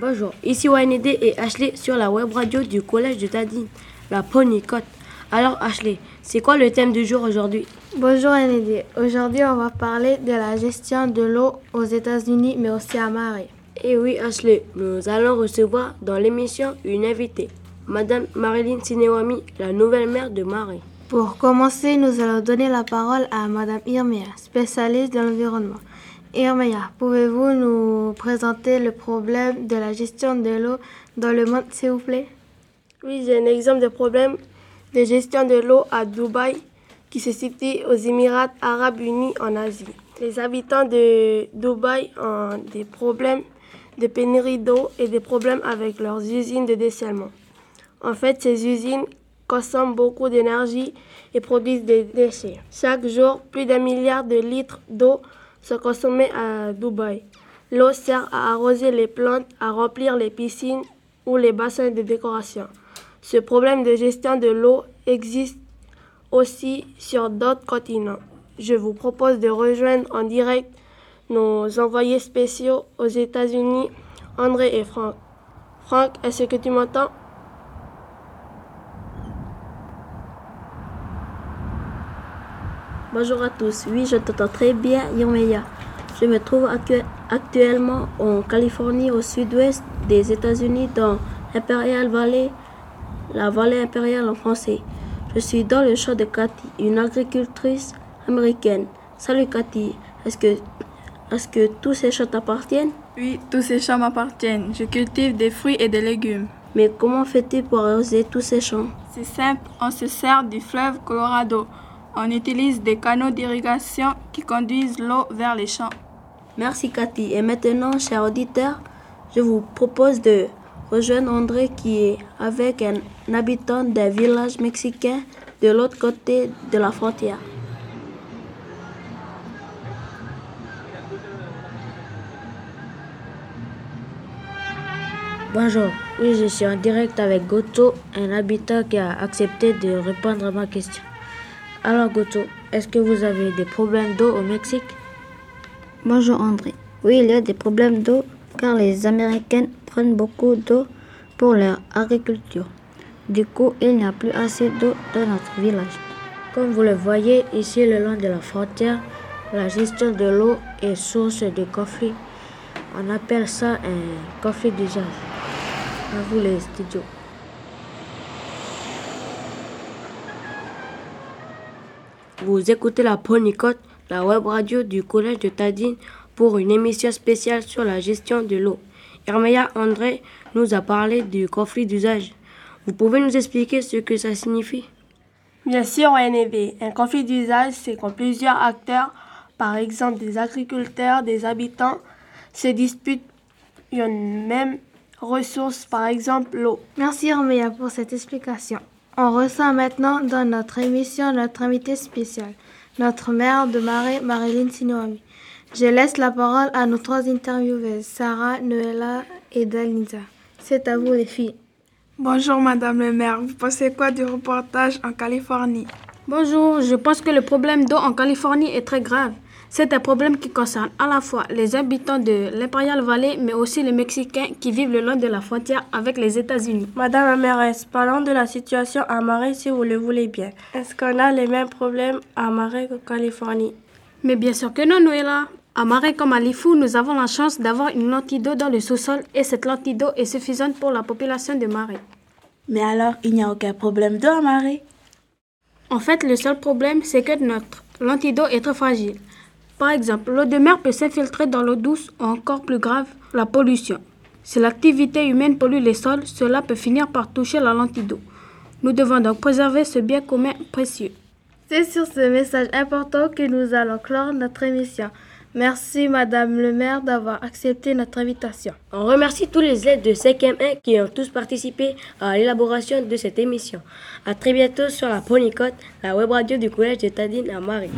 Bonjour, ici YND et Ashley sur la web radio du collège de Tadine, la Ponycote. Alors Ashley, c'est quoi le thème du jour aujourd'hui? Bonjour YND, aujourd'hui on va parler de la gestion de l'eau aux États-Unis mais aussi à Marie. Et eh oui Ashley, nous allons recevoir dans l'émission une invitée, Madame Marilyn Sinewami, la nouvelle mère de Marie. Pour commencer, nous allons donner la parole à Madame Irmea, spécialiste de l'environnement. Irmea, pouvez-vous nous présenter le problème de la gestion de l'eau dans le monde, s'il vous plaît? Oui, j'ai un exemple de problème de gestion de l'eau à Dubaï qui se situe aux Émirats arabes unis en Asie. Les habitants de Dubaï ont des problèmes de pénurie d'eau et des problèmes avec leurs usines de dessalement. En fait, ces usines consomment beaucoup d'énergie et produisent des déchets. Chaque jour, plus d'un milliard de litres d'eau sont consommés à Dubaï. L'eau sert à arroser les plantes, à remplir les piscines ou les bassins de décoration. Ce problème de gestion de l'eau existe aussi sur d'autres continents. Je vous propose de rejoindre en direct nos envoyés spéciaux aux États-Unis, André et Franck. Franck, est-ce que tu m'entends? Bonjour à tous. Oui, je t'entends très bien, Yomeya. Je me trouve actuellement en Californie, au sud-ouest des États-Unis, dans Imperial Valley, la vallée impériale en français. Je suis dans le champ de Cathy, une agricultrice américaine. Salut Cathy, est-ce que, est que tous ces champs t'appartiennent? Oui, tous ces champs m'appartiennent. Je cultive des fruits et des légumes. Mais comment fais-tu pour arroser tous ces champs? C'est simple, on se sert du fleuve Colorado. On utilise des canaux d'irrigation qui conduisent l'eau vers les champs. Merci Cathy. Et maintenant, chers auditeurs, je vous propose de rejoindre André qui est avec un habitant d'un village mexicain de l'autre côté de la frontière. Bonjour, oui je suis en direct avec Goto, un habitant qui a accepté de répondre à ma question. Alors Goto, est-ce que vous avez des problèmes d'eau au Mexique? Bonjour André. Oui, il y a des problèmes d'eau car les Américains prennent beaucoup d'eau pour leur agriculture. Du coup, il n'y a plus assez d'eau dans notre village. Comme vous le voyez ici le long de la frontière, la gestion de l'eau est source de conflits. On appelle ça un conflit d'usage. À vous les studios. Vous écoutez la Ponycote, la web radio du collège de Tadine pour une émission spéciale sur la gestion de l'eau. Herméa André nous a parlé du conflit d'usage. Vous pouvez nous expliquer ce que ça signifie? Bien sûr, NEV. Un conflit d'usage, c'est quand plusieurs acteurs, par exemple des agriculteurs, des habitants, se disputent une même ressource, par exemple l'eau. Merci Herméa pour cette explication. On reçoit maintenant dans notre émission notre invité spécial, notre mère de marée, Marilyn Sinoami. Je laisse la parole à nos trois intervieweuses, Sarah, Noëlla et Dalisa. C'est à vous les filles. Bonjour Madame le maire, vous pensez quoi du reportage en Californie? Bonjour, je pense que le problème d'eau en Californie est très grave. C'est un problème qui concerne à la fois les habitants de l'Imperial Valley, mais aussi les Mexicains qui vivent le long de la frontière avec les États-Unis. Madame la mairesse, parlons de la situation à Marais si vous le voulez bien. Est-ce qu'on a les mêmes problèmes à Marais qu'en Californie? Mais bien sûr que non, Noëlla. À Marais comme à Lifou, nous avons la chance d'avoir une lentille d'eau dans le sous-sol et cette lentille d'eau est suffisante pour la population de Marais. Mais alors, il n'y a aucun problème d'eau à Marais? En fait, le seul problème, c'est que notre lentille d'eau est très fragile. Par exemple, l'eau de mer peut s'infiltrer dans l'eau douce ou encore plus grave, la pollution. Si l'activité humaine pollue les sols, cela peut finir par toucher la lentille d'eau. Nous devons donc préserver ce bien commun précieux. C'est sur ce message important que nous allons clore notre émission. Merci Madame le maire d'avoir accepté notre invitation. On remercie tous les aides de 5e 1 qui ont tous participé à l'élaboration de cette émission. A très bientôt sur la Ponycote, la web radio du collège de Tadine à Marie.